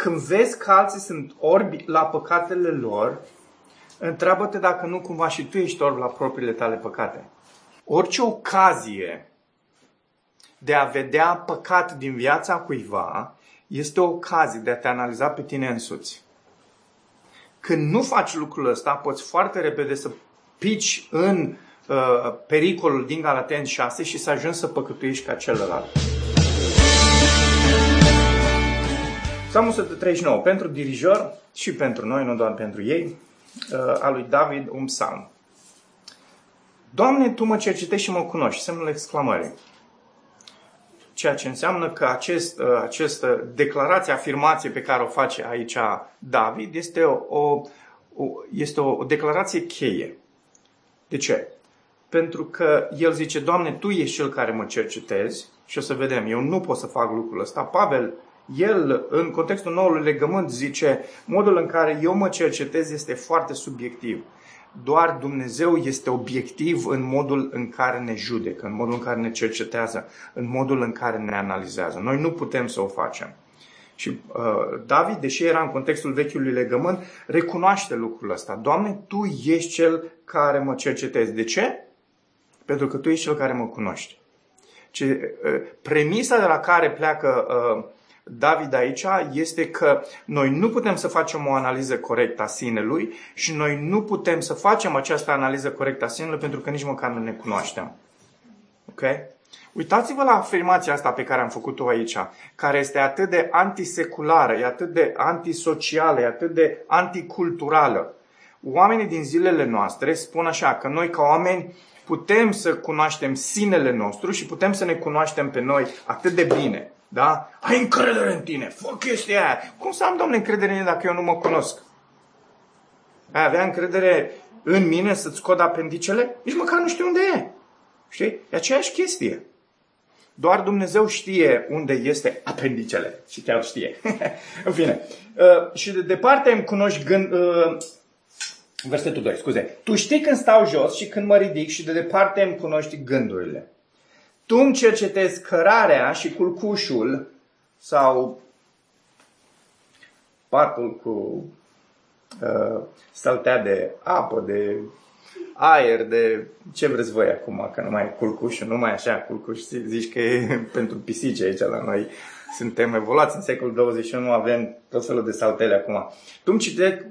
când vezi că alții sunt orbi la păcatele lor, întreabă-te dacă nu cumva și tu ești orb la propriile tale păcate. Orice ocazie de a vedea păcat din viața cuiva este o ocazie de a te analiza pe tine însuți. Când nu faci lucrul ăsta, poți foarte repede să pici în uh, pericolul din Galaten 6 și să ajungi să păcătuiești ca celălalt. Psalmul 139, pentru dirijor și pentru noi, nu doar pentru ei, uh, a lui David, un psalm. Doamne, Tu mă cercetești și mă cunoști, semnul exclamării. Ceea ce înseamnă că acest, uh, această declarație, afirmație pe care o face aici David este o, o, este o declarație cheie. De ce? Pentru că el zice, Doamne, Tu ești Cel care mă cercetezi și o să vedem, eu nu pot să fac lucrul ăsta. Pavel el, în contextul noului legământ, zice, modul în care eu mă cercetez este foarte subiectiv. Doar Dumnezeu este obiectiv în modul în care ne judecă, în modul în care ne cercetează, în modul în care ne analizează. Noi nu putem să o facem. Și uh, David, deși era în contextul vechiului legământ, recunoaște lucrul ăsta. Doamne, Tu ești Cel care mă cercetezi. De ce? Pentru că Tu ești Cel care mă cunoști. Ce, uh, premisa de la care pleacă uh, David aici este că noi nu putem să facem o analiză corectă a sinelui și noi nu putem să facem această analiză corectă a sinelui pentru că nici măcar nu ne cunoaștem. Ok? Uitați-vă la afirmația asta pe care am făcut-o aici, care este atât de antiseculară, e atât de antisocială, e atât de anticulturală. Oamenii din zilele noastre spun așa, că noi ca oameni putem să cunoaștem sinele nostru și putem să ne cunoaștem pe noi atât de bine. Da? Ai încredere în tine, fă chestia aia. Cum să am, domne, încredere în tine dacă eu nu mă cunosc? Ai avea încredere în mine să-ți scot apendicele? Nici măcar nu știu unde e. Știi? E aceeași chestie. Doar Dumnezeu știe unde este apendicele. Și chiar știe. în fine. Uh, și de departe îmi cunoști gând... Uh, versetul 2, scuze. Tu știi când stau jos și când mă ridic și de departe îmi cunoști gândurile. Tu îmi cercetezi cărarea și culcușul sau patul cu uh, saltea de apă, de aer, de ce vreți voi acum, că nu mai e culcușul, nu mai așa culcuș, zici că e pentru pisici aici la noi. Suntem evoluați în secolul 21, avem tot felul de saltele acum. Tu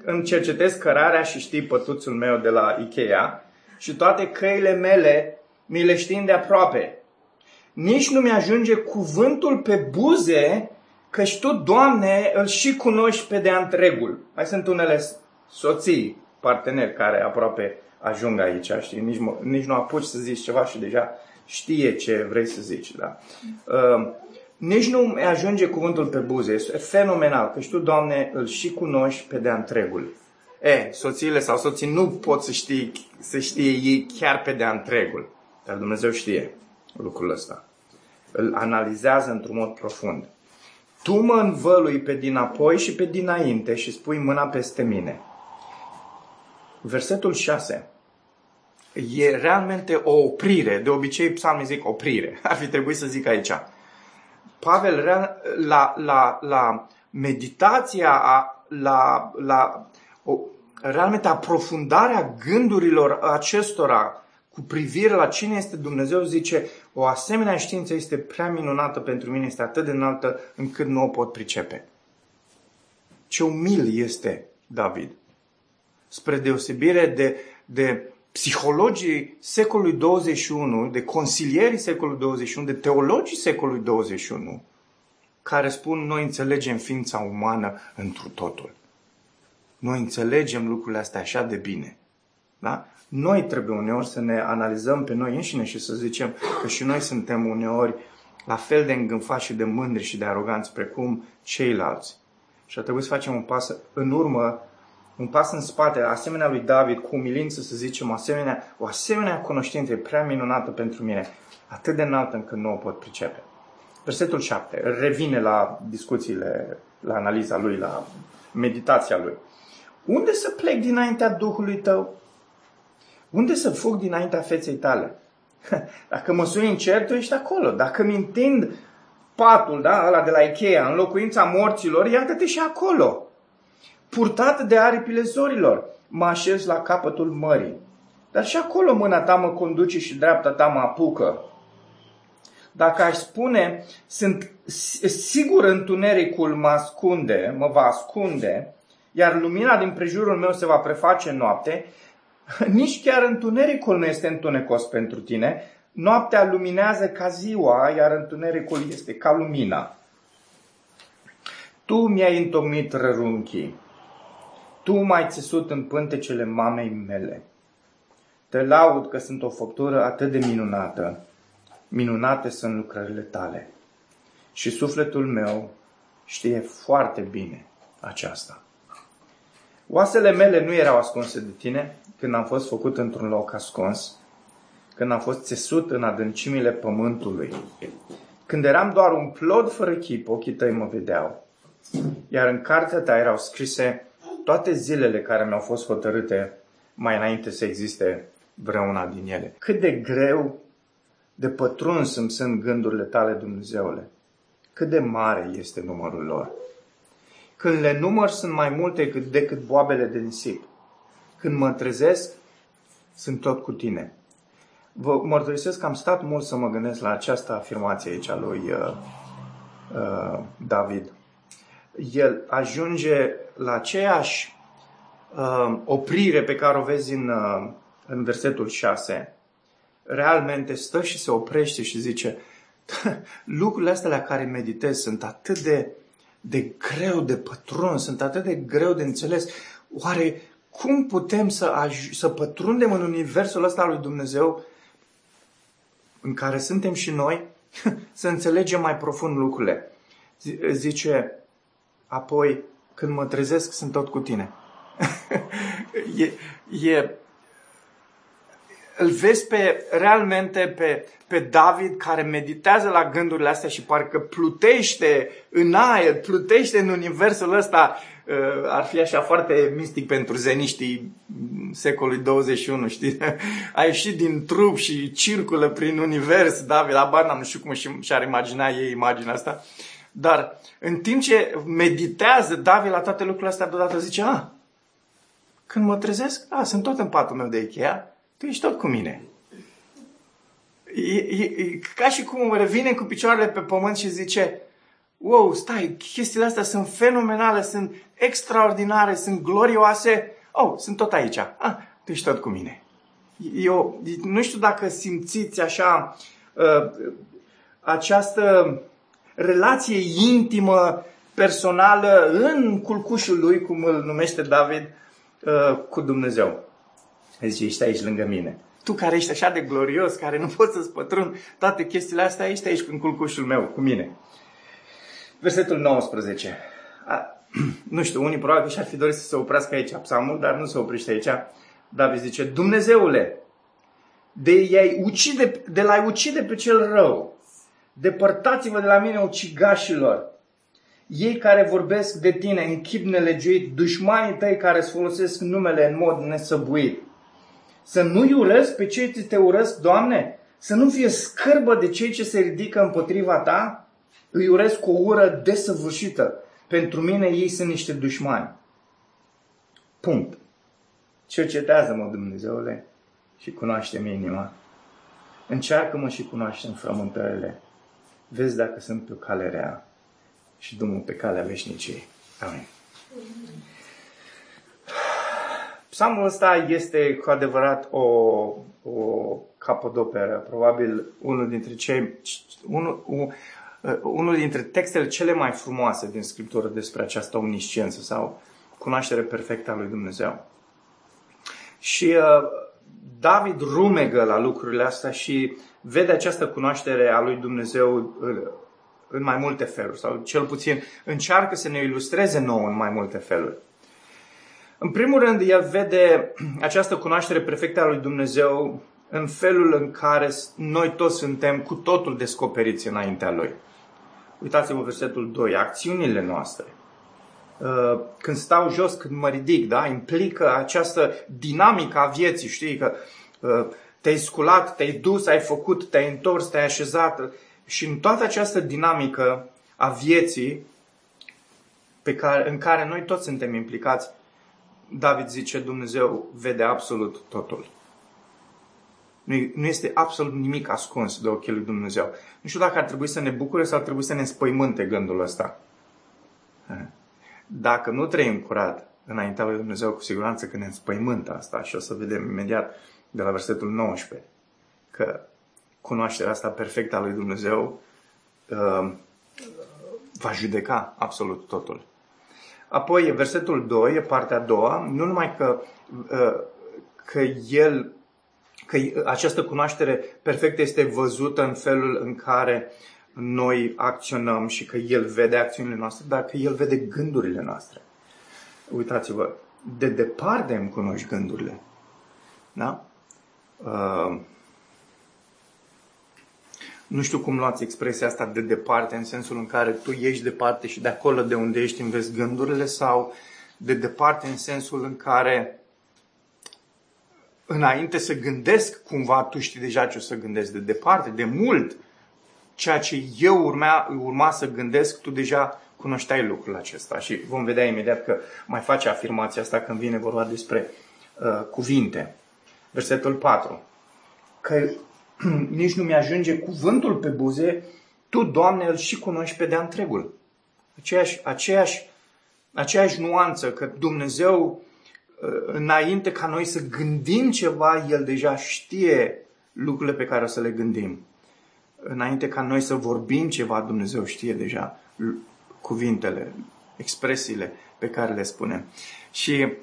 îmi cercetezi cărarea și știi pătuțul meu de la Ikea și toate căile mele mi le știi de aproape nici nu mi-ajunge cuvântul pe buze, și Tu, Doamne, îl și cunoști pe de întregul. Mai sunt unele soții, parteneri care aproape ajung aici, știi? Nici, nici nu apuci să zici ceva și deja știe ce vrei să zici, da? Uh, nici nu mi ajunge cuvântul pe buze. Este fenomenal, că și Tu, Doamne, îl și cunoști pe de întregul. E, soțiile sau soții nu pot să știe, să știe ei chiar pe de întregul. Dar Dumnezeu știe lucrul ăsta îl analizează într-un mod profund. Tu mă învălui pe dinapoi și pe dinainte și spui mâna peste mine. Versetul 6 e realmente o oprire. De obicei psalmii zic oprire. Ar fi trebuit să zic aici. Pavel, la, la, la meditația, la, la o, realmente aprofundarea gândurilor acestora cu privire la cine este Dumnezeu, zice, o asemenea știință este prea minunată pentru mine, este atât de înaltă încât nu o pot pricepe. Ce umil este David. Spre deosebire de, de psihologii secolului 21, de consilierii secolului 21, de teologii secolului 21, care spun noi înțelegem ființa umană întru totul. Noi înțelegem lucrurile astea așa de bine. Da? Noi trebuie uneori să ne analizăm pe noi înșine și să zicem că și noi suntem uneori la fel de îngânfați și de mândri și de aroganți precum ceilalți. Și ar trebui să facem un pas în urmă, un pas în spate, asemenea lui David, cu umilință să zicem, asemenea, o asemenea cunoștință prea minunată pentru mine, atât de înaltă încât nu o pot pricepe. Versetul 7 revine la discuțiile, la analiza lui, la meditația lui. Unde să plec dinaintea Duhului tău? Unde să fug dinaintea feței tale? Dacă mă suni în cer, tu ești acolo. Dacă mi întind patul, da, ăla de la Ikea, în locuința morților, iată-te și acolo. Purtat de aripile zorilor, mă așez la capătul mării. Dar și acolo mâna ta mă conduce și dreapta ta mă apucă. Dacă aș spune, sunt sigur întunericul mă ascunde, mă va ascunde, iar lumina din prejurul meu se va preface noapte, nici chiar întunericul nu este întunecos pentru tine. Noaptea luminează ca ziua, iar întunericul este ca lumina. Tu mi-ai întocmit rărunchii. Tu m-ai țesut în pântecele mamei mele. Te laud că sunt o făptură atât de minunată. Minunate sunt lucrările tale. Și sufletul meu știe foarte bine aceasta. Oasele mele nu erau ascunse de tine când am fost făcut într-un loc ascuns, când am fost țesut în adâncimile pământului. Când eram doar un plod fără chip, ochii tăi mă vedeau. Iar în cartea ta erau scrise toate zilele care mi-au fost hotărâte mai înainte să existe vreuna din ele. Cât de greu de pătruns îmi sunt gândurile tale, Dumnezeule. Cât de mare este numărul lor. Când le număr, sunt mai multe decât boabele de nisip. Când mă trezesc, sunt tot cu tine. Vă mărturisesc că am stat mult să mă gândesc la această afirmație aici a lui uh, uh, David. El ajunge la aceeași uh, oprire pe care o vezi în, uh, în versetul 6. Realmente stă și se oprește și zice lucrurile astea la care meditez sunt atât de de greu de pătruns, sunt atât de greu de înțeles. Oare cum putem să, aj- să pătrundem în universul ăsta al lui Dumnezeu în care suntem și noi, să înțelegem mai profund lucrurile? Zice, apoi, când mă trezesc, sunt tot cu tine. e, e, îl vezi pe, realmente pe, pe David care meditează la gândurile astea și parcă plutește în aer, plutește în universul ăsta. Uh, ar fi așa foarte mistic pentru zeniștii secolului 21, știi? A ieșit din trup și circulă prin univers, David, la nu știu cum și-ar imagina ei imaginea asta. Dar în timp ce meditează David la toate lucrurile astea, deodată zice, a, ah, când mă trezesc, a, sunt tot în patul meu de Ikea, tu ești tot cu mine. E, e, e ca și cum revine cu picioarele pe pământ și zice, wow, stai, chestiile astea sunt fenomenale, sunt extraordinare, sunt glorioase. Oh, sunt tot aici. Ah, tu ești tot cu mine. Eu nu știu dacă simțiți așa uh, această relație intimă, personală, în culcușul lui, cum îl numește David, uh, cu Dumnezeu. Zice, ești aici lângă mine. Tu care ești așa de glorios, care nu poți să-ți pătrund toate chestiile astea, ești aici în culcușul meu, cu mine. Versetul 19. A, nu știu, unii probabil și-ar fi dorit să se oprească aici psalmul, dar nu se oprește aici. David zice, Dumnezeule, de, i ucide, de la ucide pe cel rău, depărtați-vă de la mine ucigașilor, ei care vorbesc de tine în chip nelegiuit, dușmanii tăi care îți folosesc numele în mod nesăbuit. Să nu-i urăsc pe cei ce te urăsc, Doamne? Să nu fie scârbă de cei ce se ridică împotriva ta? Îi urăsc cu o ură desăvârșită. Pentru mine ei sunt niște dușmani. Punct. Cercetează-mă, Dumnezeule, și cunoaște-mi inima. Încearcă-mă și cunoaște-mi frământările. Vezi dacă sunt pe o cale rea și drumul pe calea veșniciei. Amin. Psalmul ăsta este cu adevărat o, o capodoperă, probabil unul dintre cei, unul, unul dintre textele cele mai frumoase din Scriptură despre această omnisciență sau cunoaștere perfectă a lui Dumnezeu. Și uh, David rumegă la lucrurile astea și vede această cunoaștere a lui Dumnezeu în mai multe feluri, sau cel puțin încearcă să ne ilustreze nouă în mai multe feluri. În primul rând, el vede această cunoaștere perfectă a lui Dumnezeu în felul în care noi toți suntem cu totul descoperiți înaintea Lui. Uitați-vă versetul 2. Acțiunile noastre. Uh, când stau jos, când mă ridic, da? implică această dinamică a vieții, știi, că uh, te-ai sculat, te-ai dus, ai făcut, te-ai întors, te-ai așezat și în toată această dinamică a vieții pe care, în care noi toți suntem implicați, David zice, Dumnezeu vede absolut totul. Nu, nu este absolut nimic ascuns de ochii lui Dumnezeu. Nu știu dacă ar trebui să ne bucure sau ar trebui să ne spăimânte gândul ăsta. Dacă nu trăim curat înaintea lui Dumnezeu, cu siguranță că ne înspăimântă asta și o să vedem imediat de la versetul 19 că cunoașterea asta perfectă a lui Dumnezeu uh, va judeca absolut totul. Apoi, versetul 2, partea a doua, nu numai că, uh, că el că această cunoaștere perfectă este văzută în felul în care noi acționăm și că El vede acțiunile noastre, dar că El vede gândurile noastre. Uitați-vă, de departe îmi cunoști gândurile. Da? Uh, nu știu cum luați expresia asta de departe, în sensul în care tu ești departe și de acolo de unde ești înveți gândurile, sau de departe în sensul în care înainte să gândesc cumva, tu știi deja ce o să gândesc de departe, de mult, ceea ce eu urma, urma să gândesc, tu deja cunoșteai lucrul acesta și vom vedea imediat că mai face afirmația asta când vine vorba despre uh, cuvinte. Versetul 4. Că nici nu mi-ajunge cuvântul pe buze, tu, Doamne, îl și cunoști pe de-a întregul. Aceeași, aceeași, aceeași nuanță că Dumnezeu, uh, înainte ca noi să gândim ceva, El deja știe lucrurile pe care o să le gândim. Înainte ca noi să vorbim ceva, Dumnezeu știe deja cuvintele, expresiile pe care le spunem. Și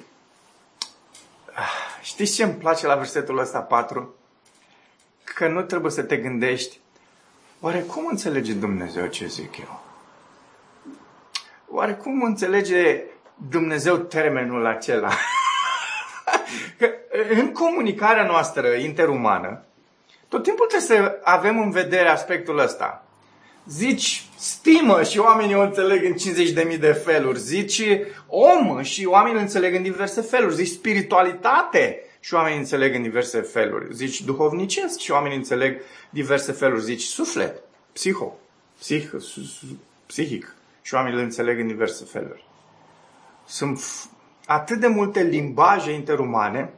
ah, știți ce îmi place la versetul ăsta 4? Că nu trebuie să te gândești, oare cum înțelege Dumnezeu ce zic eu? Oare cum înțelege Dumnezeu termenul acela? că în comunicarea noastră interumană, tot timpul trebuie să avem în vedere aspectul ăsta. Zici stimă și oamenii o înțeleg în 50.000 de feluri. Zici om și oamenii înțeleg în diverse feluri. Zici spiritualitate și oamenii înțeleg în diverse feluri. Zici duhovnicesc și oamenii înțeleg diverse feluri. Zici suflet, psiho, psih, psihic și oamenii îl înțeleg în diverse feluri. Sunt atât de multe limbaje interumane,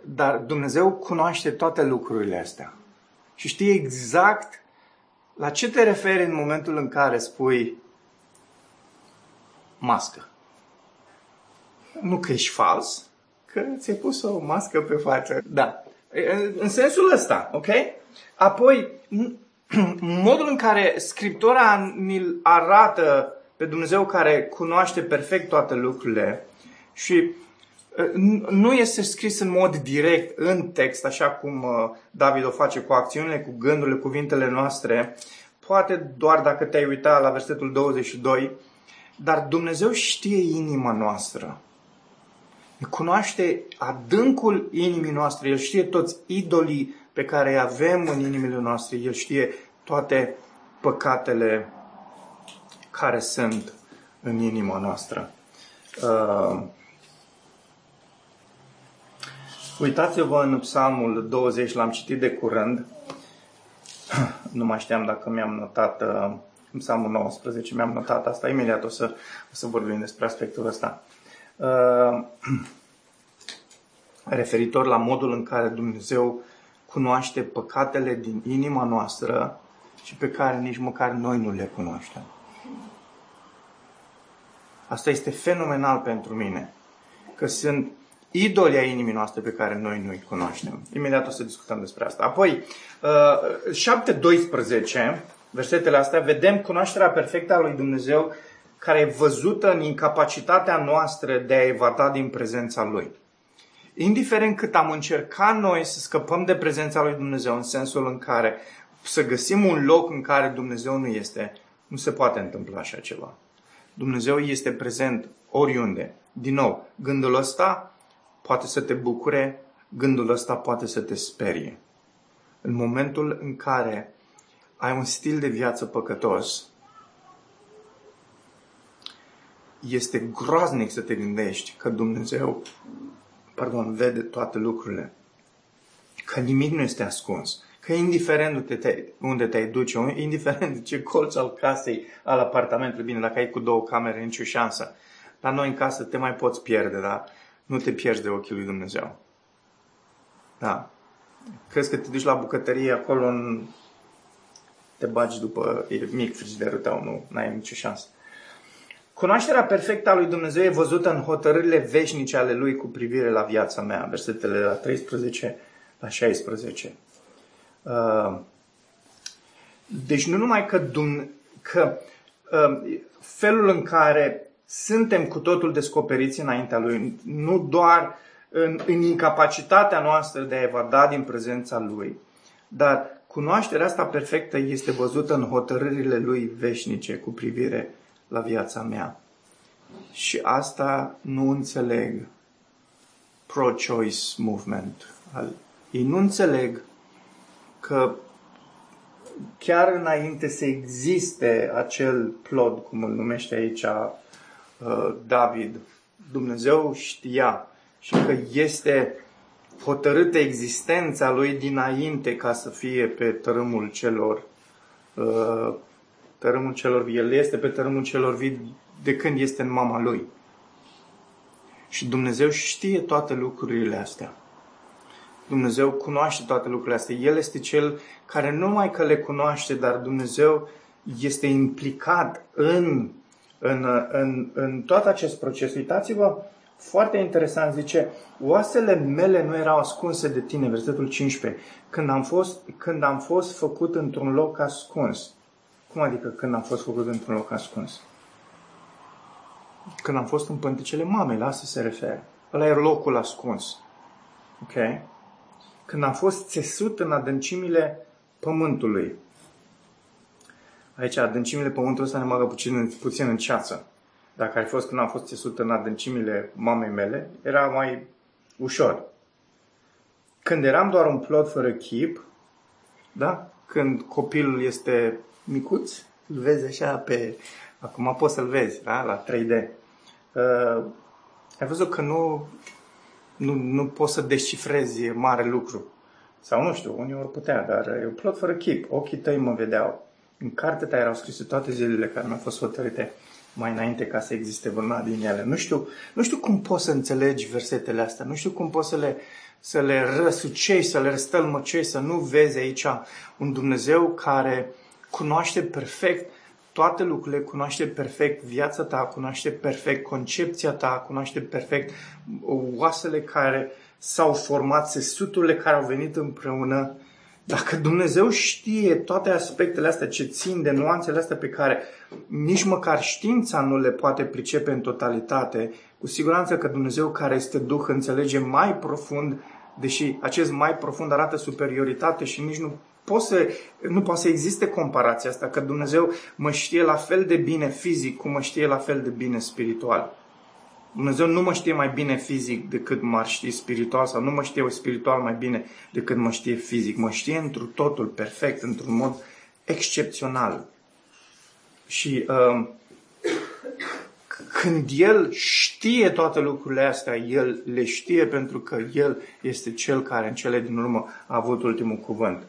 dar Dumnezeu cunoaște toate lucrurile astea. Și știe exact la ce te referi în momentul în care spui mască. Nu că ești fals, că ți-ai pus o mască pe față. Da. În sensul ăsta, ok? Apoi, modul în care Scriptura ni arată pe Dumnezeu care cunoaște perfect toate lucrurile și nu este scris în mod direct în text, așa cum David o face cu acțiunile, cu gândurile, cuvintele noastre, poate doar dacă te-ai uitat la versetul 22, dar Dumnezeu știe inima noastră cunoaște adâncul inimii noastre, El știe toți idolii pe care îi avem în inimile noastre, El știe toate păcatele care sunt în inima noastră. Uh, uitați-vă în Psalmul 20, l-am citit de curând. Nu mai știam dacă mi-am notat uh, în Psalmul 19, mi-am notat asta. Imediat o să, o să vorbim despre aspectul ăsta. Uh, referitor la modul în care Dumnezeu cunoaște păcatele din inima noastră și pe care nici măcar noi nu le cunoaștem. Asta este fenomenal pentru mine, că sunt idoli ai inimii noastre pe care noi nu-i cunoaștem. Imediat o să discutăm despre asta. Apoi, 7.12, versetele astea, vedem cunoașterea perfectă a lui Dumnezeu care e văzută în incapacitatea noastră de a evada din prezența Lui. Indiferent cât am încercat noi să scăpăm de prezența lui Dumnezeu în sensul în care să găsim un loc în care Dumnezeu nu este, nu se poate întâmpla așa ceva. Dumnezeu este prezent oriunde. Din nou, gândul ăsta poate să te bucure, gândul ăsta poate să te sperie. În momentul în care ai un stil de viață păcătos, este groaznic să te gândești că Dumnezeu, pardon, vede toate lucrurile. Că nimic nu este ascuns. Că indiferent unde te, unde te duce, indiferent de ce colț al casei, al apartamentului, bine, dacă ai cu două camere, nicio șansă. La noi în casă te mai poți pierde, dar nu te pierzi de ochii lui Dumnezeu. Da. Crezi că te duci la bucătărie acolo în... te bagi după e mic frigiderul tău, nu, n-ai nicio șansă. Cunoașterea perfectă a lui Dumnezeu e văzută în hotărârile veșnice ale lui cu privire la viața mea, versetele la 13 la 16. Uh, deci nu numai că, Dum- că uh, felul în care suntem cu totul descoperiți înaintea Lui, nu doar în, în incapacitatea noastră de a evada din prezența Lui, dar cunoașterea asta perfectă este văzută în hotărârile Lui veșnice cu privire la viața mea. Și asta nu înțeleg pro-choice movement. Ei nu înțeleg că chiar înainte să existe acel plod, cum îl numește aici uh, David, Dumnezeu știa și că este hotărâtă existența lui dinainte ca să fie pe tărâmul celor uh, tărâmul celor vii. El este pe tărâmul celor vii de când este în mama lui. Și Dumnezeu știe toate lucrurile astea. Dumnezeu cunoaște toate lucrurile astea. El este cel care nu numai că le cunoaște, dar Dumnezeu este implicat în, în, în, în tot acest proces. Uitați-vă, foarte interesant, zice, oasele mele nu erau ascunse de tine, versetul 15, când am fost, când am fost făcut într-un loc ascuns. Cum adică când am fost făcut într-un loc ascuns? Când am fost în pânticele mamei, la asta se referă. Ăla e locul ascuns. Ok? Când am fost țesut în adâncimile pământului. Aici, adâncimile pământului ăsta ne magă puțin, puțin în ceață. Dacă ar fi fost când am fost țesut în adâncimile mamei mele, era mai ușor. Când eram doar un plot fără chip, da? când copilul este micuț, îl vezi așa pe... Acum poți să-l vezi, da? La 3D. Uh, ai văzut că nu, nu, nu poți să descifrezi mare lucru. Sau nu știu, unii ori putea, dar e un plot fără chip. Ochii tăi mă vedeau. În cartea ta erau scrise toate zilele care mi-au fost hotărâte mai înainte ca să existe vreuna din ele. Nu știu, nu știu cum poți să înțelegi versetele astea, nu știu cum poți să le, să le răsucești, să le răstălmăcești, să nu vezi aici un Dumnezeu care cunoaște perfect toate lucrurile, cunoaște perfect viața ta, cunoaște perfect concepția ta, cunoaște perfect oasele care s-au format, sesuturile care au venit împreună. Dacă Dumnezeu știe toate aspectele astea ce țin de nuanțele astea pe care nici măcar știința nu le poate pricepe în totalitate, cu siguranță că Dumnezeu care este Duh înțelege mai profund, deși acest mai profund arată superioritate și nici nu poate să, nu poate să existe comparația asta, că Dumnezeu mă știe la fel de bine fizic cum mă știe la fel de bine spiritual. Dumnezeu nu mă știe mai bine fizic decât m-ar ști spiritual sau nu mă știe spiritual mai bine decât mă știe fizic. Mă știe într totul perfect, într-un mod excepțional. Și uh, când El știe toate lucrurile astea, El le știe pentru că El este Cel care în cele din urmă a avut ultimul cuvânt.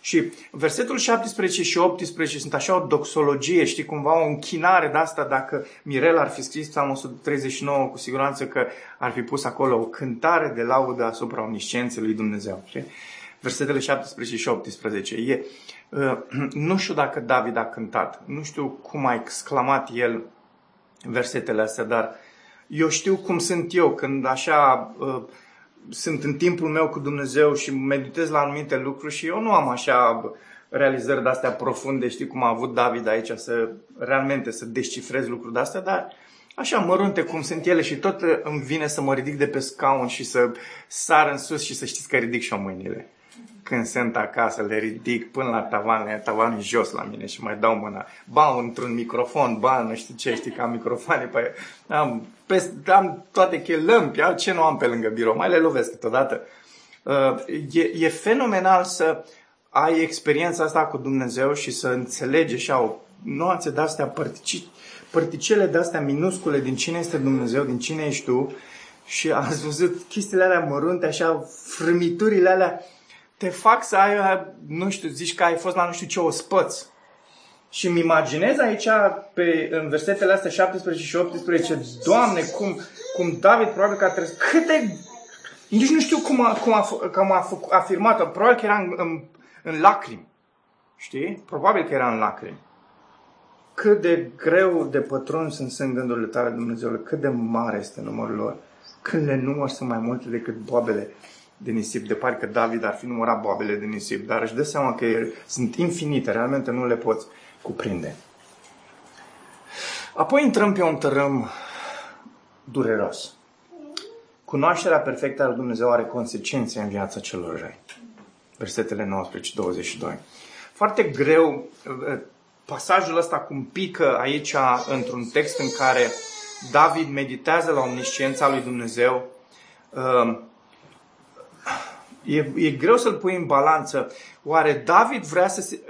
Și versetul 17 și 18 sunt așa o doxologie, știi, cumva o închinare de asta, dacă Mirel ar fi scris Psalmul 139, cu siguranță că ar fi pus acolo o cântare de laudă asupra omniscienței lui Dumnezeu. Știi? Versetele 17 și 18. E, uh, nu știu dacă David a cântat, nu știu cum a exclamat el versetele astea, dar eu știu cum sunt eu când așa... Uh, sunt în timpul meu cu Dumnezeu și meditez la anumite lucruri și eu nu am așa realizări de-astea profunde, știi cum a avut David aici, să realmente să descifrez lucruri de-astea, dar așa mărunte cum sunt ele și tot îmi vine să mă ridic de pe scaun și să sar în sus și să știți că ridic și-o mâinile când sunt acasă, le ridic până la tavan, tavanul jos la mine și mai dau mâna. Ba într-un microfon, ba nu știu ce, știi, ca microfoane, păi am, pe, am toate chelămpi, ce nu am pe lângă birou, mai le lovesc câteodată. Uh, e, e fenomenal să ai experiența asta cu Dumnezeu și să înțelegi așa o nuanțe de-astea, părtici, părticele de-astea minuscule din cine este Dumnezeu, din cine ești tu și ați văzut chestiile alea mărunte, așa, frâmiturile alea te fac să ai, nu știu, zici că ai fost la nu știu ce ospăț. Și îmi imaginez aici, pe, în versetele astea 17 și 18, Doamne, cum, cum David probabil că a trebuit, câte, nici nu știu cum a, cum a, cum a afirmat-o, probabil că era în, în, în lacrimi. Știi? Probabil că era în lacrimi. Cât de greu de pătruns sunt, sunt gândurile tale, Dumnezeule, cât de mare este numărul lor. Când le număr sunt mai multe decât boabele de nisip. De parcă David ar fi numărat boabele de nisip, dar își dă seama că sunt infinite, realmente nu le poți cuprinde. Apoi intrăm pe un tărâm dureros. Cunoașterea perfectă a lui Dumnezeu are consecințe în viața celor răi. Versetele 19-22. Foarte greu, pasajul ăsta cum pică aici într-un text în care David meditează la omnisciența lui Dumnezeu. E, e greu să-l pui în balanță. Oare David vrea să se,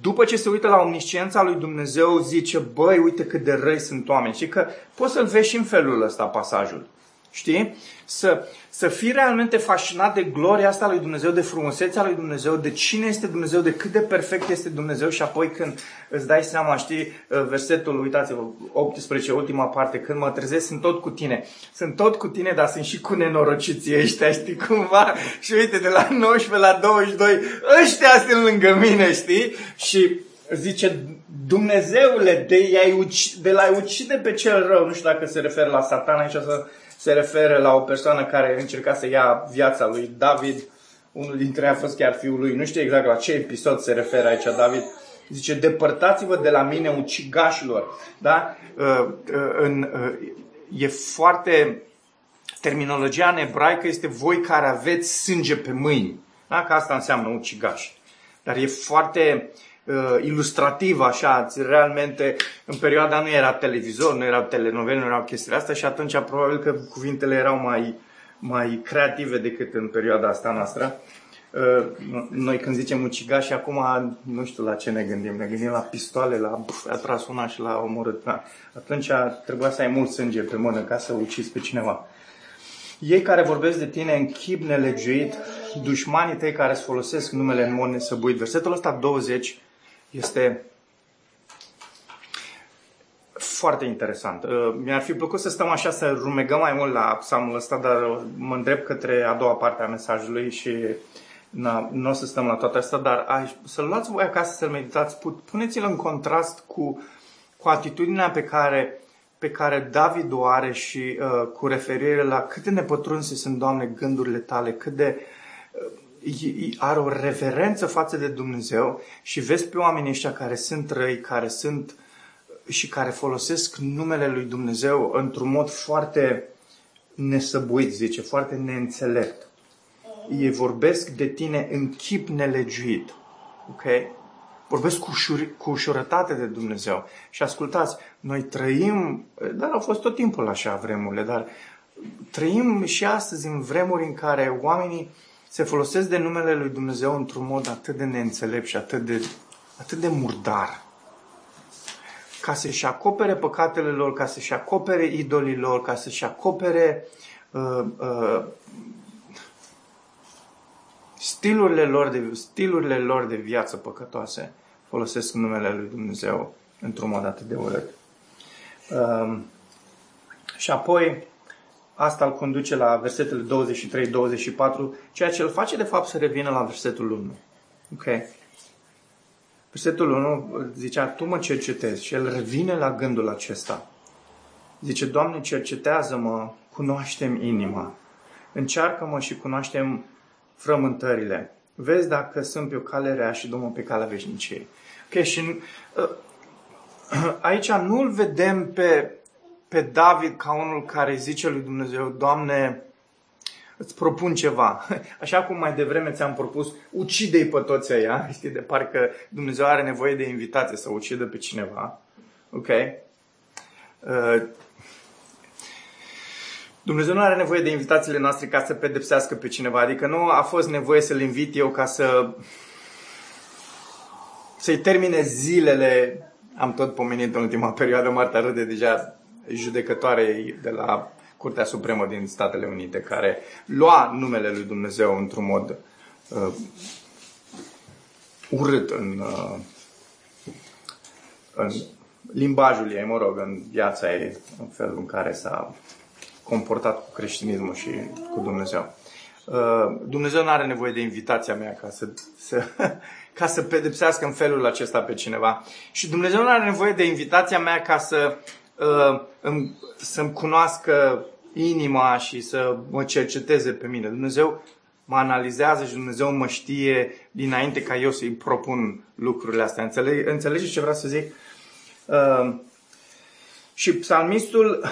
după ce se uită la omnisciența lui Dumnezeu, zice, băi, uite cât de răi sunt oameni. Și că poți să-l vezi și în felul ăsta pasajul. Știi? Să, să fii realmente fascinat de gloria asta lui Dumnezeu, de frumusețea lui Dumnezeu, de cine este Dumnezeu, de cât de perfect este Dumnezeu și apoi când îți dai seama, știi, versetul, uitați-vă, 18, ultima parte, când mă trezesc, sunt tot cu tine. Sunt tot cu tine, dar sunt și cu nenorociții ăștia, știi, cumva. Și uite, de la 19 la 22, ăștia sunt lângă mine, știi? Și zice, Dumnezeule, de, de la ucide pe cel rău, nu știu dacă se referă la satan aici, să se referă la o persoană care încerca să ia viața lui David. Unul dintre ei a fost chiar fiul lui. Nu știu exact la ce episod se referă aici David. Zice, depărtați-vă de la mine ucigașilor. Da? Uh, uh, în, uh, e foarte... Terminologia în ebraică este voi care aveți sânge pe mâini. Da? Că asta înseamnă ucigaș. Dar e foarte uh, uh, ilustrativ, așa, realmente în perioada nu era televizor, nu erau telenovele, nu erau chestiile astea și atunci probabil că cuvintele erau mai, mai creative decât în perioada asta noastră. Uh, noi când zicem ucigaș și acum nu știu la ce ne gândim, ne gândim la pistoale, la pf, a tras una și la omorât. Da. Atunci trebuia să ai mult sânge pe mână ca să ucizi pe cineva. Ei care vorbesc de tine în chip nelegiuit, dușmanii tăi care îți folosesc numele în mod nesăbuit. Versetul ăsta 20 este foarte interesant. Uh, mi-ar fi plăcut să stăm așa, să rumegăm mai mult la psalmul ăsta, dar mă îndrept către a doua parte a mesajului și nu o să stăm la toate astea, dar să-l luați voi acasă, să-l meditați, puneți-l în contrast cu, cu atitudinea pe care, pe care David o are și uh, cu referire la cât de nepătrunse sunt, Doamne, gândurile tale, cât de uh, are o reverență față de Dumnezeu și vezi pe oamenii ăștia care sunt răi, care sunt și care folosesc numele lui Dumnezeu într-un mod foarte nesăbuit, zice, foarte neînțelept. Ei vorbesc de tine în chip nelegiuit. Ok? Vorbesc cu, ușur, cu ușurătate de Dumnezeu. Și ascultați, noi trăim, dar au fost tot timpul așa vremurile, dar trăim și astăzi în vremuri în care oamenii se folosesc de numele lui Dumnezeu într-un mod atât de neînțelept și atât de, atât de murdar. Ca să-și acopere păcatele lor, ca să-și acopere idolii lor, ca să-și acopere uh, uh, stilurile, lor de, stilurile lor de viață păcătoase, folosesc numele lui Dumnezeu într-un mod atât de urât. Uh, și apoi, Asta îl conduce la versetele 23-24, ceea ce îl face de fapt să revină la versetul 1. Ok? Versetul 1 zicea, tu mă cercetezi și el revine la gândul acesta. Zice, Doamne, cercetează-mă, cunoaștem inima. Încearcă-mă și cunoaștem frământările. Vezi dacă sunt pe o cale rea și dumă pe calea veșniciei. Ok, și uh, aici nu-l vedem pe pe David ca unul care zice lui Dumnezeu, Doamne, îți propun ceva. Așa cum mai devreme ți-am propus, ucide-i pe toți ăia. Știi, de parcă Dumnezeu are nevoie de invitație să ucidă pe cineva. Ok? Uh, Dumnezeu nu are nevoie de invitațiile noastre ca să pedepsească pe cineva. Adică nu a fost nevoie să-l invit eu ca să să-i termine zilele. Am tot pomenit în ultima perioadă, Marta râde deja judecătoarei de la Curtea Supremă din Statele Unite, care lua numele lui Dumnezeu într-un mod uh, urât în, uh, în limbajul ei, mă rog, în viața ei, în felul în care s-a comportat cu creștinismul și cu Dumnezeu. Uh, Dumnezeu nu are nevoie de invitația mea ca să, să, ca să pedepsească în felul acesta pe cineva. Și Dumnezeu nu are nevoie de invitația mea ca să, uh, îmi, să-mi cunoască inima și să mă cerceteze pe mine. Dumnezeu mă analizează și Dumnezeu mă știe dinainte ca eu să-i propun lucrurile astea. Înțelege, înțelegeți ce vreau să zic? Uh, și psalmistul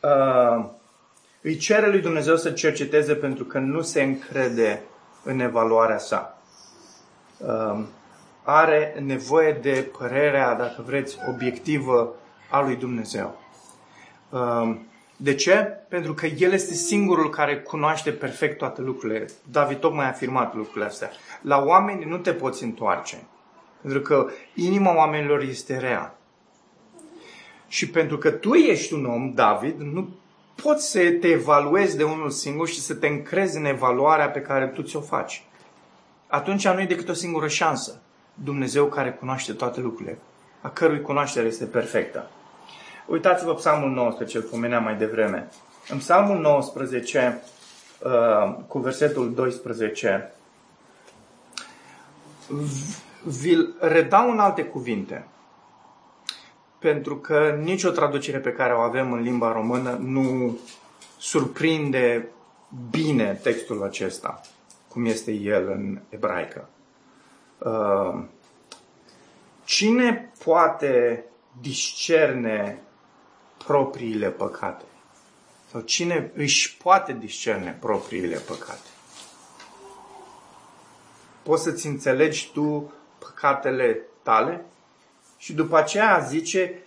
uh, îi cere lui Dumnezeu să cerceteze pentru că nu se încrede în evaluarea sa. Uh, are nevoie de părerea, dacă vreți, obiectivă a lui Dumnezeu. Uh, de ce? Pentru că El este singurul care cunoaște perfect toate lucrurile. David tocmai a afirmat lucrurile astea. La oameni nu te poți întoarce. Pentru că inima oamenilor este rea. Și pentru că tu ești un om, David, nu poți să te evaluezi de unul singur și să te încrezi în evaluarea pe care tu ți-o faci. Atunci nu e decât o singură șansă. Dumnezeu care cunoaște toate lucrurile, a cărui cunoaștere este perfectă. Uitați-vă Psalmul 19, îl pomeneam mai devreme. În Psalmul 19, uh, cu versetul 12, vi-l redau în alte cuvinte. Pentru că nicio traducere pe care o avem în limba română nu surprinde bine textul acesta, cum este el în ebraică. Uh, cine poate discerne propriile păcate? Sau cine își poate discerne propriile păcate? Poți să-ți înțelegi tu păcatele tale? Și după aceea zice,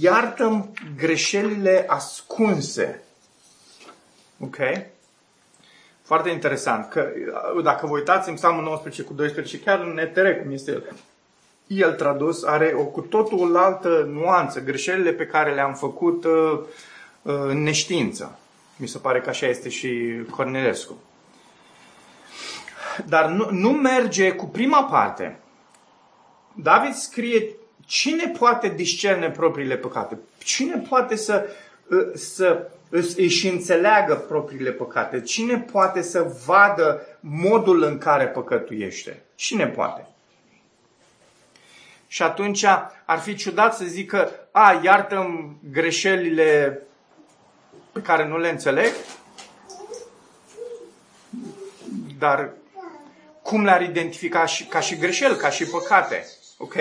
iartă greșelile ascunse. Ok? Foarte interesant. Că, dacă vă uitați în Psalmul 19 cu 12, chiar în ETR, cum este el, el tradus, are o cu totul altă nuanță. Greșelile pe care le-am făcut uh, uh, în neștiință. Mi se pare că așa este și Cornelescu. Dar nu, nu merge cu prima parte. David scrie cine poate discerne propriile păcate? Cine poate să, uh, să își înțeleagă propriile păcate? Cine poate să vadă modul în care păcătuiește? Cine poate? Și atunci ar fi ciudat să zică, a, iartă greșelile pe care nu le înțeleg, dar cum le-ar identifica și, ca și greșeli, ca și păcate? Ok?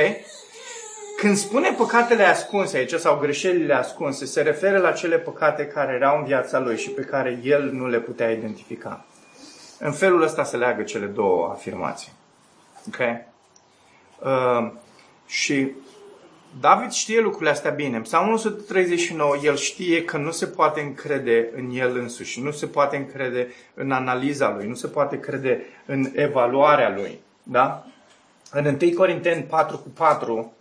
Când spune păcatele ascunse aici sau greșelile ascunse, se referă la cele păcate care erau în viața lui și pe care el nu le putea identifica. În felul ăsta se leagă cele două afirmații. Ok? Uh, și David știe lucrurile astea bine. În Psalmul 139, el știe că nu se poate încrede în el însuși, nu se poate încrede în analiza lui, nu se poate crede în evaluarea lui. Da? În 1 Corinteni 4 cu 4,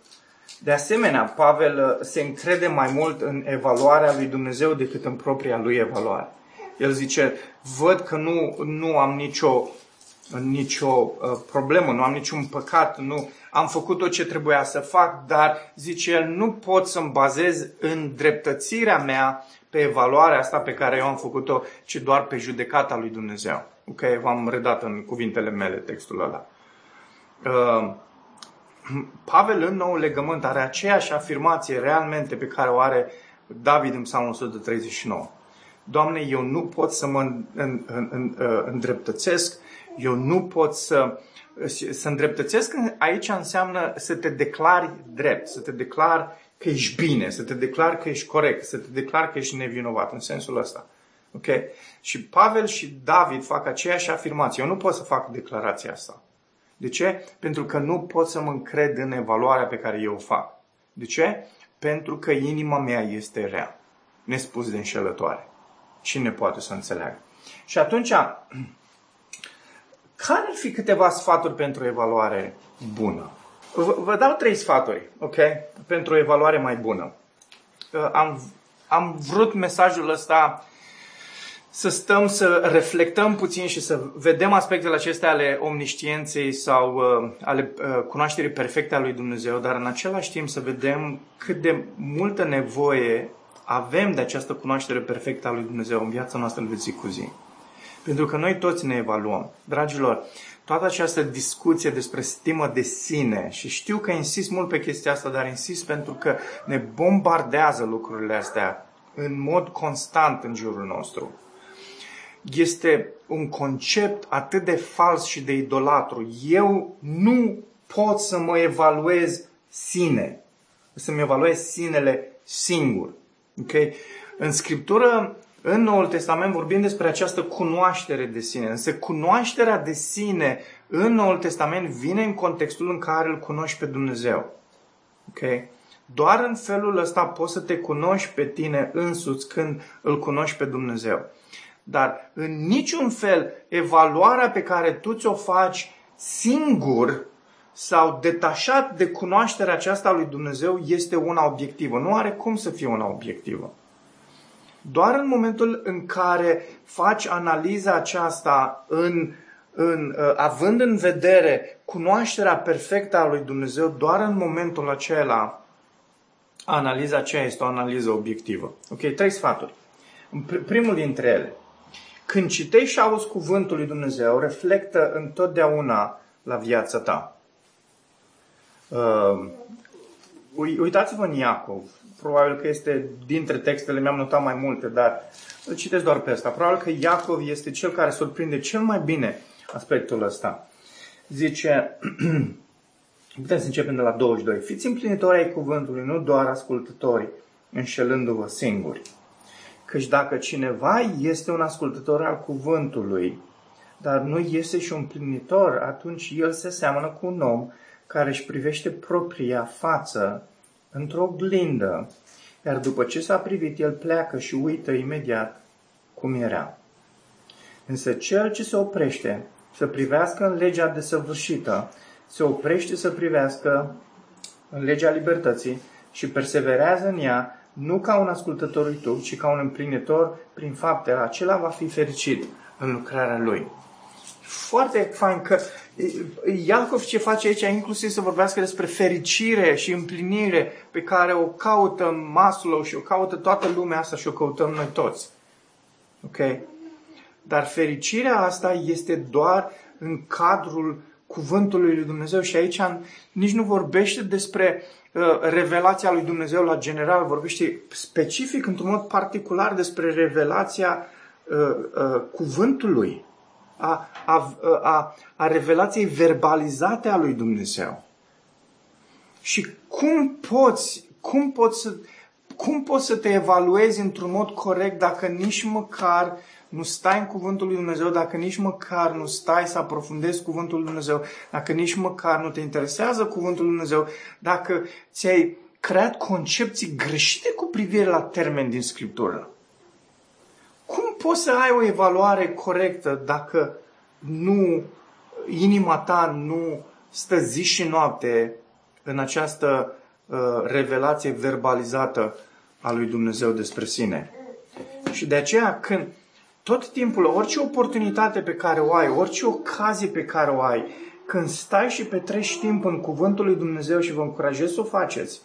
de asemenea, Pavel uh, se încrede mai mult în evaluarea lui Dumnezeu decât în propria lui evaluare. El zice, văd că nu, nu am nicio, nicio uh, problemă, nu am niciun păcat, nu am făcut tot ce trebuia să fac, dar, zice el, nu pot să-mi bazez în dreptățirea mea pe evaluarea asta pe care eu am făcut-o, ci doar pe judecata lui Dumnezeu. Ok, v-am redat în cuvintele mele textul ăla. Uh, Pavel în nou legământ are aceeași afirmație realmente pe care o are David în Psalmul 139. Doamne, eu nu pot să mă uh, îndreptățesc, eu nu pot să, să îndreptățesc. Aici înseamnă să te declari drept, să te declari că ești bine, să te declari că ești corect, să te declari că ești nevinovat, în sensul ăsta. Ok? Și Pavel și David fac aceeași afirmație. Eu nu pot să fac declarația asta. De ce? Pentru că nu pot să mă încred în evaluarea pe care eu o fac. De ce? Pentru că inima mea este rea, nespus de înșelătoare. Cine poate să înțeleagă? Și atunci, care ar fi câteva sfaturi pentru o evaluare bună? Vă, vă dau trei sfaturi, ok? Pentru o evaluare mai bună. Uh, am, am vrut mesajul ăsta să stăm să reflectăm puțin și să vedem aspectele acestea ale omniștienței sau uh, ale uh, cunoașterii perfecte a lui Dumnezeu, dar în același timp să vedem cât de multă nevoie avem de această cunoaștere perfectă a lui Dumnezeu în viața noastră de zi cu zi. Pentru că noi toți ne evaluăm. Dragilor, toată această discuție despre stimă de sine și știu că insist mult pe chestia asta, dar insist pentru că ne bombardează lucrurile astea în mod constant în jurul nostru este un concept atât de fals și de idolatru. Eu nu pot să mă evaluez sine, să-mi evaluez sinele singur. Okay? În Scriptură, în Noul Testament, vorbim despre această cunoaștere de sine. Însă cunoașterea de sine în Noul Testament vine în contextul în care îl cunoști pe Dumnezeu. Okay? Doar în felul ăsta poți să te cunoști pe tine însuți când îl cunoști pe Dumnezeu. Dar în niciun fel evaluarea pe care tu ți-o faci singur sau detașat de cunoașterea aceasta lui Dumnezeu este una obiectivă. Nu are cum să fie una obiectivă. Doar în momentul în care faci analiza aceasta în, în, uh, având în vedere cunoașterea perfectă a lui Dumnezeu, doar în momentul acela analiza aceea este o analiză obiectivă. Ok, trei sfaturi. Primul dintre ele. Când citești și auzi cuvântul lui Dumnezeu, reflectă întotdeauna la viața ta. Uh, uitați-vă în Iacov. Probabil că este dintre textele, mi-am notat mai multe, dar îl citesc doar pe asta. Probabil că Iacov este cel care surprinde cel mai bine aspectul ăsta. Zice, putem să începem de la 22. Fiți împlinitori ai cuvântului, nu doar ascultători, înșelându-vă singuri. Căci dacă cineva este un ascultător al cuvântului, dar nu este și un plinitor, atunci el se seamănă cu un om care își privește propria față într-o oglindă, iar după ce s-a privit, el pleacă și uită imediat cum era. Însă cel ce se oprește să privească în legea desăvârșită, se oprește să privească în legea libertății și perseverează în ea, nu ca un ascultător YouTube, ci ca un împlinitor prin faptele. Acela va fi fericit în lucrarea lui. Foarte fain că Iacov ce face aici inclusiv să vorbească despre fericire și împlinire pe care o caută Maslow și o caută toată lumea asta și o căutăm noi toți. Ok? Dar fericirea asta este doar în cadrul cuvântului lui Dumnezeu și aici nici nu vorbește despre Uh, revelația lui Dumnezeu la general, vorbește specific, într-un mod particular, despre revelația uh, uh, cuvântului, a, a, a, a revelației verbalizate a lui Dumnezeu. Și cum poți, cum poți să, cum poți să te evaluezi într-un mod corect dacă nici măcar uh, nu stai în cuvântul lui Dumnezeu, dacă nici măcar nu stai să aprofundezi cuvântul lui Dumnezeu, dacă nici măcar nu te interesează cuvântul lui Dumnezeu, dacă ți-ai creat concepții greșite cu privire la termeni din Scriptură. Cum poți să ai o evaluare corectă dacă nu, inima ta nu stă zi și noapte în această uh, revelație verbalizată a lui Dumnezeu despre sine? Și de aceea când tot timpul, orice oportunitate pe care o ai, orice ocazie pe care o ai, când stai și petreci timp în cuvântul lui Dumnezeu și vă încurajez să o faceți,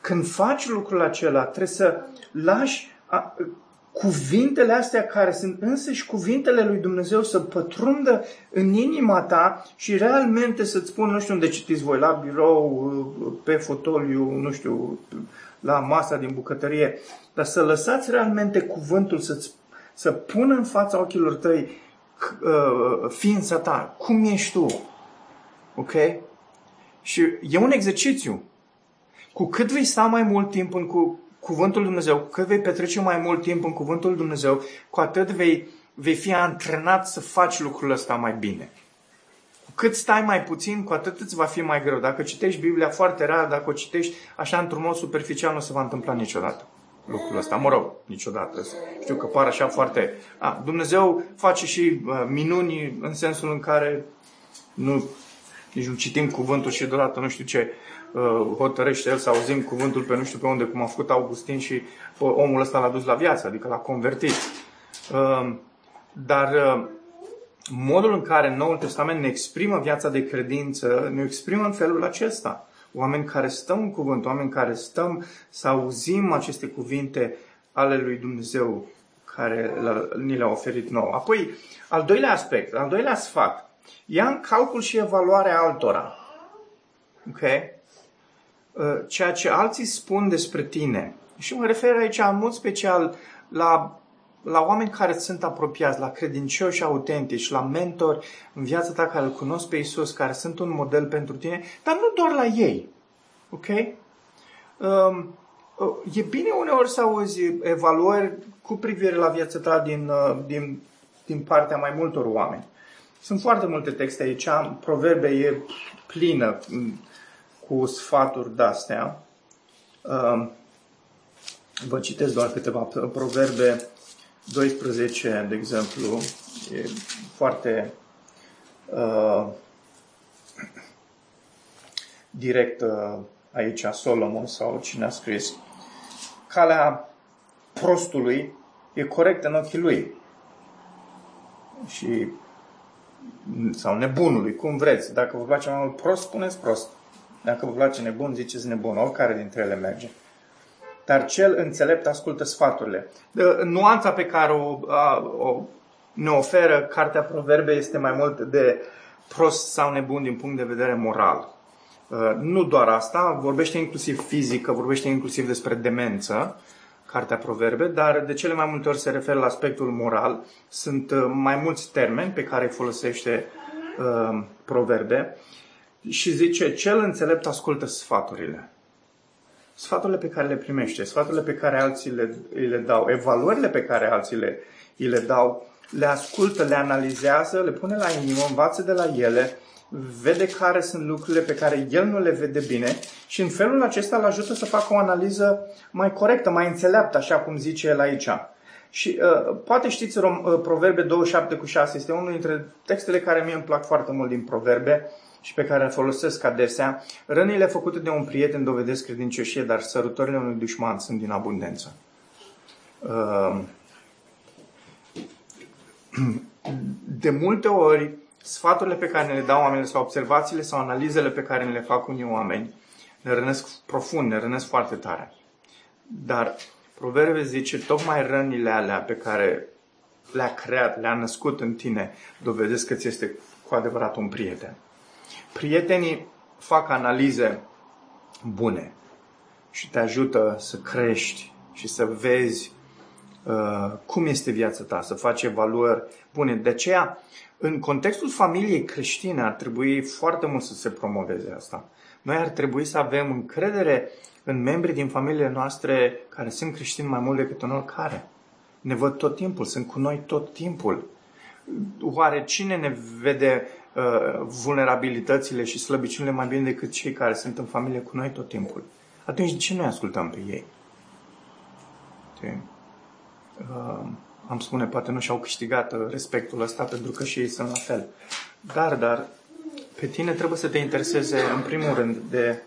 când faci lucrul acela, trebuie să lași a, cuvintele astea care sunt însăși cuvintele lui Dumnezeu să pătrundă în inima ta și realmente să-ți spun, nu știu unde citiți voi, la birou, pe fotoliu, nu știu, la masa din bucătărie, dar să lăsați realmente cuvântul să-ți să pună în fața ochilor tăi uh, ființa ta, cum ești tu. Ok? Și e un exercițiu. Cu cât vei sta mai mult timp în cu cuvântul Lui Dumnezeu, cu cât vei petrece mai mult timp în cuvântul Lui Dumnezeu, cu atât vei, vei fi antrenat să faci lucrul ăsta mai bine. Cu cât stai mai puțin, cu atât îți va fi mai greu. Dacă citești Biblia foarte rar, dacă o citești așa într-un mod superficial, nu se va întâmpla niciodată lucrul ăsta. Mă rog, niciodată. Știu că par așa foarte... A, Dumnezeu face și uh, minuni în sensul în care nu, nici nu citim cuvântul și deodată nu știu ce uh, hotărăște el să auzim cuvântul pe nu știu pe unde, cum a făcut Augustin și uh, omul ăsta l-a dus la viață, adică l-a convertit. Um, dar uh, modul în care Noul Testament ne exprimă viața de credință, ne exprimă în felul acesta. Oameni care stăm în cuvânt, oameni care stăm să auzim aceste cuvinte ale lui Dumnezeu care ni le-a oferit nou. Apoi, al doilea aspect, al doilea sfat, ia în calcul și evaluarea altora. Ok? Uh, ceea ce alții spun despre tine. Și mă refer aici în mod special la, la oameni care sunt apropiați, la credincioși autentici, la mentori în viața ta care îl cunosc pe Isus, care sunt un model pentru tine, dar nu doar la ei. Ok? Um, uh, e bine uneori să auzi evaluări cu privire la viața ta din, uh, din, din partea mai multor oameni. Sunt foarte multe texte aici, proverbe e plină cu sfaturi de-astea. Um, vă citesc doar câteva proverbe 12, de exemplu, e foarte uh, direct uh, aici Solomon sau cine a scris. Calea prostului e corectă în ochii lui. Și sau nebunului, cum vreți. Dacă vă place mai mult prost, spuneți prost. Dacă vă place nebun, ziceți nebun. Oricare dintre ele merge. Dar cel înțelept ascultă sfaturile. De, nuanța pe care o, a, o ne oferă Cartea Proverbe este mai mult de prost sau nebun din punct de vedere moral. Nu doar asta, vorbește inclusiv fizică, vorbește inclusiv despre demență, Cartea Proverbe, dar de cele mai multe ori se referă la aspectul moral. Sunt mai mulți termeni pe care îi folosește uh, Proverbe și zice, cel înțelept ascultă sfaturile. Sfaturile pe care le primește, sfaturile pe care alții le, le dau, evaluările pe care alții le, îi le dau, le ascultă, le analizează, le pune la inimă, învață de la ele, vede care sunt lucrurile pe care el nu le vede bine și în felul acesta îl ajută să facă o analiză mai corectă, mai înțeleaptă, așa cum zice el aici. Și uh, poate știți, uh, Proverbe 27 cu 6 este unul dintre textele care mie îmi plac foarte mult din Proverbe și pe care le folosesc adesea. Rănile făcute de un prieten dovedesc credincioșie, dar sărutorile unui dușman sunt din abundență. Uh, de multe ori, sfaturile pe care ne le dau oamenii sau observațiile sau analizele pe care ne le fac unii oameni ne rănesc profund, ne rănesc foarte tare. Dar Proverbe zice, tocmai rănile alea pe care le-a creat, le-a născut în tine, dovedesc că ți este cu adevărat un prieten. Prietenii fac analize bune și te ajută să crești și să vezi uh, cum este viața ta, să faci evaluări bune. De aceea, în contextul familiei creștine ar trebui foarte mult să se promoveze asta. Noi ar trebui să avem încredere în membrii din familiile noastre care sunt creștini mai mult decât în oricare. Ne văd tot timpul, sunt cu noi tot timpul. Oare cine ne vede uh, vulnerabilitățile și slăbiciunile mai bine decât cei care sunt în familie cu noi tot timpul? Atunci de ce noi ascultăm pe ei? Uh, am spune, poate nu și-au câștigat uh, respectul ăsta pentru că și ei sunt la fel. Dar, dar, pe tine trebuie să te intereseze în primul rând de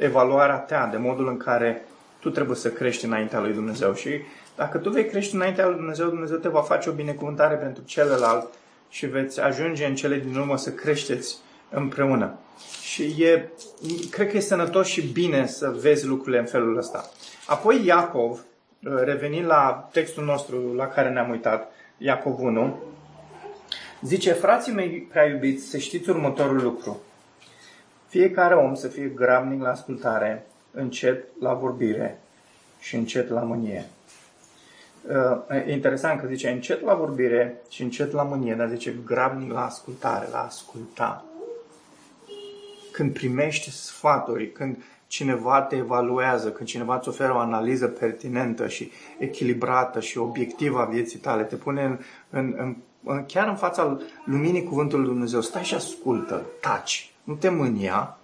evaluarea ta, de modul în care tu trebuie să crești înaintea lui Dumnezeu. Și dacă tu vei crește înaintea lui Dumnezeu, Dumnezeu te va face o binecuvântare pentru celălalt și veți ajunge în cele din urmă să creșteți împreună. Și e, cred că e sănătos și bine să vezi lucrurile în felul ăsta. Apoi Iacov, revenind la textul nostru la care ne-am uitat, Iacov 1, zice, frații mei prea iubiți, să știți următorul lucru. Fiecare om să fie grabnic la ascultare, încet la vorbire și încet la mânie. Uh, e interesant că zice încet la vorbire și încet la mânie, dar zice grabnic la ascultare, la asculta. Când primești sfaturi, când cineva te evaluează, când cineva îți oferă o analiză pertinentă și echilibrată și obiectivă a vieții tale, te pune în, în, în, chiar în fața luminii cuvântului Lui Dumnezeu, stai și ascultă, taci, nu te mânia,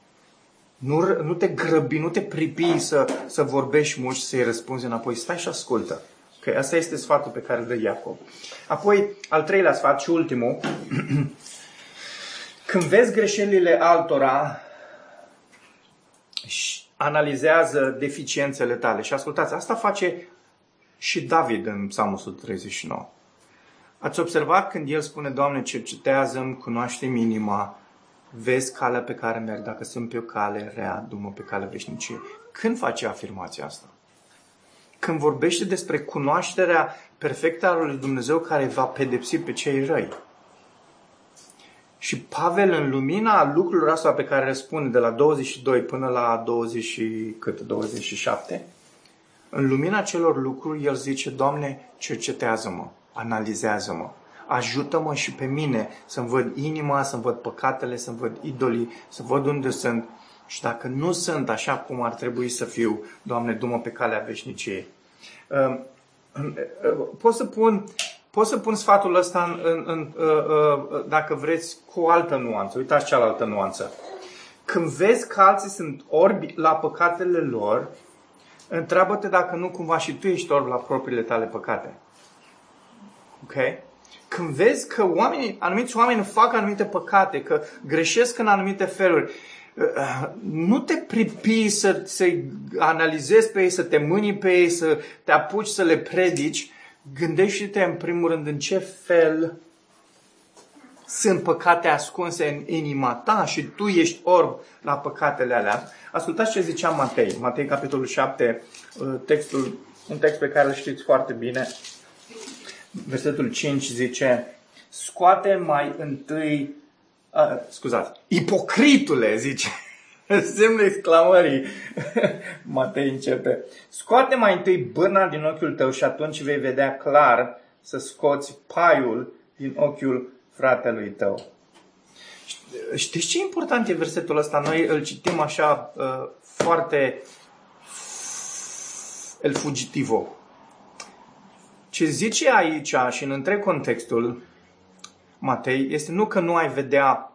nu, nu te grăbi, nu te pripi să, să vorbești mult și să-i răspunzi înapoi, stai și ascultă. Okay, asta este sfatul pe care îl dă Iacob. Apoi, al treilea sfat și ultimul, când vezi greșelile altora, analizează deficiențele tale. Și ascultați, asta face și David în Psalmul 139. Ați observat când El spune, Doamne, cercetează-mi, cunoaște inima, vezi calea pe care merg, dacă sunt pe o cale rea, dumă pe cale veșnicie. Când face afirmația asta? Când vorbește despre cunoașterea perfectă a lui Dumnezeu care va pedepsi pe cei răi. Și Pavel, în lumina lucrurilor astea pe care le spune de la 22 până la 20, cât, 27, în lumina celor lucruri, el zice, Doamne, cercetează-mă, analizează-mă, ajută-mă și pe mine să-mi văd inima, să-mi văd păcatele, să-mi văd idolii, să văd unde sunt și dacă nu sunt așa cum ar trebui să fiu, Doamne, dumă pe calea veșniciei. Ehm, pot să pun, pot să pun sfatul ăsta în, în, în, dacă vreți cu o altă nuanță. Uitați cealaltă nuanță. Când vezi că alții sunt orbi la păcatele lor, întreabă-te dacă nu cumva și tu ești orb la propriile tale păcate. Ok? Când vezi că oamenii, anumiți oameni fac anumite păcate, că greșesc în anumite feluri, nu te pripi să, să analizezi pe ei, să te mâni pe ei, să te apuci să le predici. Gândește-te în primul rând în ce fel sunt păcate ascunse în inima ta și tu ești orb la păcatele alea. Ascultați ce zicea Matei. Matei, capitolul 7, uh, textul, un text pe care îl știți foarte bine. Versetul 5 zice, scoate mai întâi Uh, scuzați, ipocritule, zice, semnul exclamării. Matei începe. Scoate mai întâi bârna din ochiul tău și atunci vei vedea clar să scoți paiul din ochiul fratelui tău. Știți ce important e versetul ăsta? Noi îl citim așa uh, foarte el fugitivo. Ce zice aici și în întreg contextul Matei este nu că nu ai vedea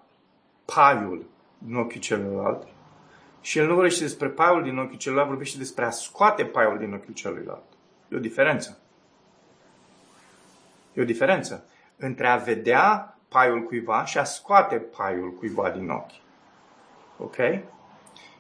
paiul din ochii celuilalt, și el nu vorbește despre paiul din ochii celuilalt, vorbește despre a scoate paiul din ochii celuilalt. E o diferență. E o diferență între a vedea paiul cuiva și a scoate paiul cuiva din ochi. Ok?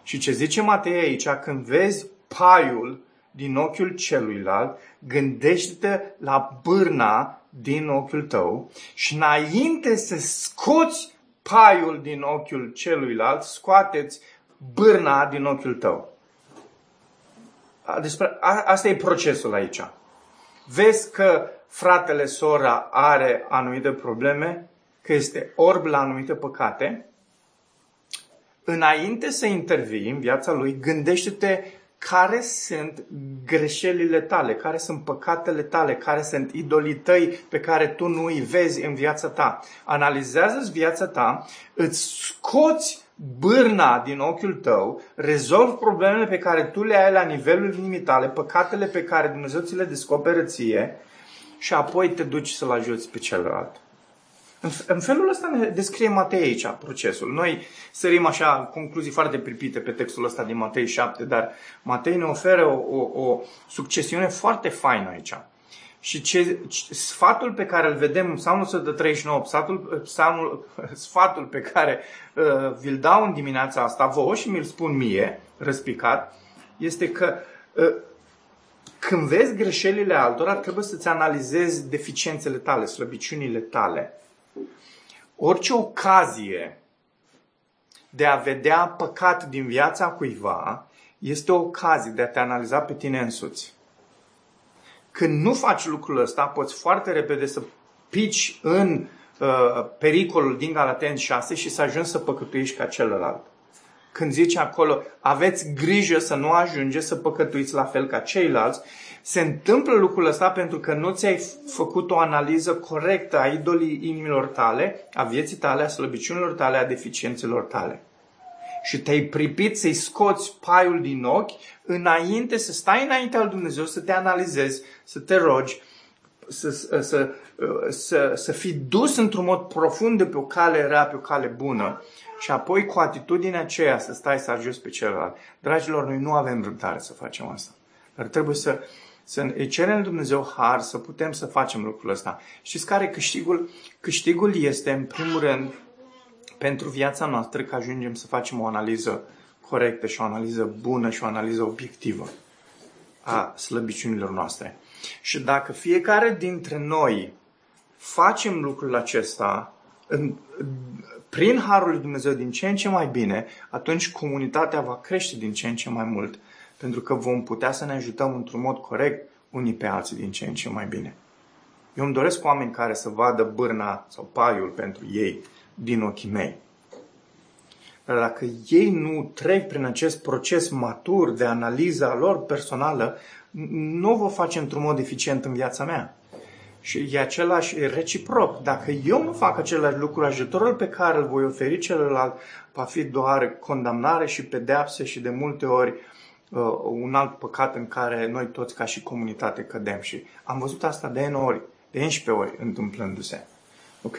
Și ce zice Matei aici, când vezi paiul din ochiul celuilalt, gândește-te la bârna din ochiul tău și înainte să scoți paiul din ochiul celuilalt, scoateți bârna din ochiul tău. Despre, a, asta e procesul aici. Vezi că fratele, sora are anumite probleme, că este orb la anumite păcate, înainte să intervii în viața lui, gândește-te care sunt greșelile tale, care sunt păcatele tale, care sunt idolii tăi pe care tu nu îi vezi în viața ta. Analizează-ți viața ta, îți scoți bârna din ochiul tău, rezolvi problemele pe care tu le ai la nivelul inimii tale, păcatele pe care Dumnezeu ți le descoperă ție și apoi te duci să-l ajuți pe celălalt. În, în felul ăsta ne descrie Matei aici procesul. Noi sărim așa concluzii foarte pripite pe textul ăsta din Matei 7, dar Matei ne oferă o, o, o succesiune foarte faină aici. Și ce, sfatul pe care îl vedem în Psalmul 139, sfatul, psalmul, sfatul pe care uh, vi-l dau în dimineața asta vouă și mi-l spun mie, răspicat, este că uh, când vezi greșelile altora, trebuie să-ți analizezi deficiențele tale, slăbiciunile tale orice ocazie de a vedea păcat din viața cuiva este o ocazie de a te analiza pe tine însuți. Când nu faci lucrul ăsta, poți foarte repede să pici în uh, pericolul din Galaten 6 și să ajungi să păcătuiești ca celălalt. Când zice acolo, aveți grijă să nu ajungeți să păcătuiți la fel ca ceilalți, se întâmplă lucrul ăsta pentru că nu ți-ai făcut o analiză corectă a idolii inimilor tale, a vieții tale, a slăbiciunilor tale, a deficiențelor tale. Și te-ai pripit să-i scoți paiul din ochi înainte să stai înainte al Dumnezeu, să te analizezi, să te rogi, să, să, să, să, să fii dus într-un mod profund de pe o cale rea, pe o cale bună și apoi cu atitudinea aceea să stai să ajuți pe celălalt. Dragilor, noi nu avem răbdare să facem asta. Dar trebuie să, să îi cerem Dumnezeu har să putem să facem lucrul ăsta. Știți care câștigul? Câștigul este, în primul rând, pentru viața noastră că ajungem să facem o analiză corectă și o analiză bună și o analiză obiectivă a slăbiciunilor noastre. Și dacă fiecare dintre noi facem lucrul acesta în, prin harul lui Dumnezeu din ce în ce mai bine, atunci comunitatea va crește din ce în ce mai mult, pentru că vom putea să ne ajutăm într-un mod corect unii pe alții din ce în ce mai bine. Eu îmi doresc oameni care să vadă bârna sau paiul pentru ei din ochii mei. Dar dacă ei nu trec prin acest proces matur de analiză a lor personală, nu o vor face într-un mod eficient în viața mea. Și e același reciproc. Dacă eu nu fac același lucru, ajutorul pe care îl voi oferi celălalt va fi doar condamnare și pedeapse și de multe ori uh, un alt păcat în care noi toți ca și comunitate cădem. Și am văzut asta de N ori, de 11 ori întâmplându-se. Ok?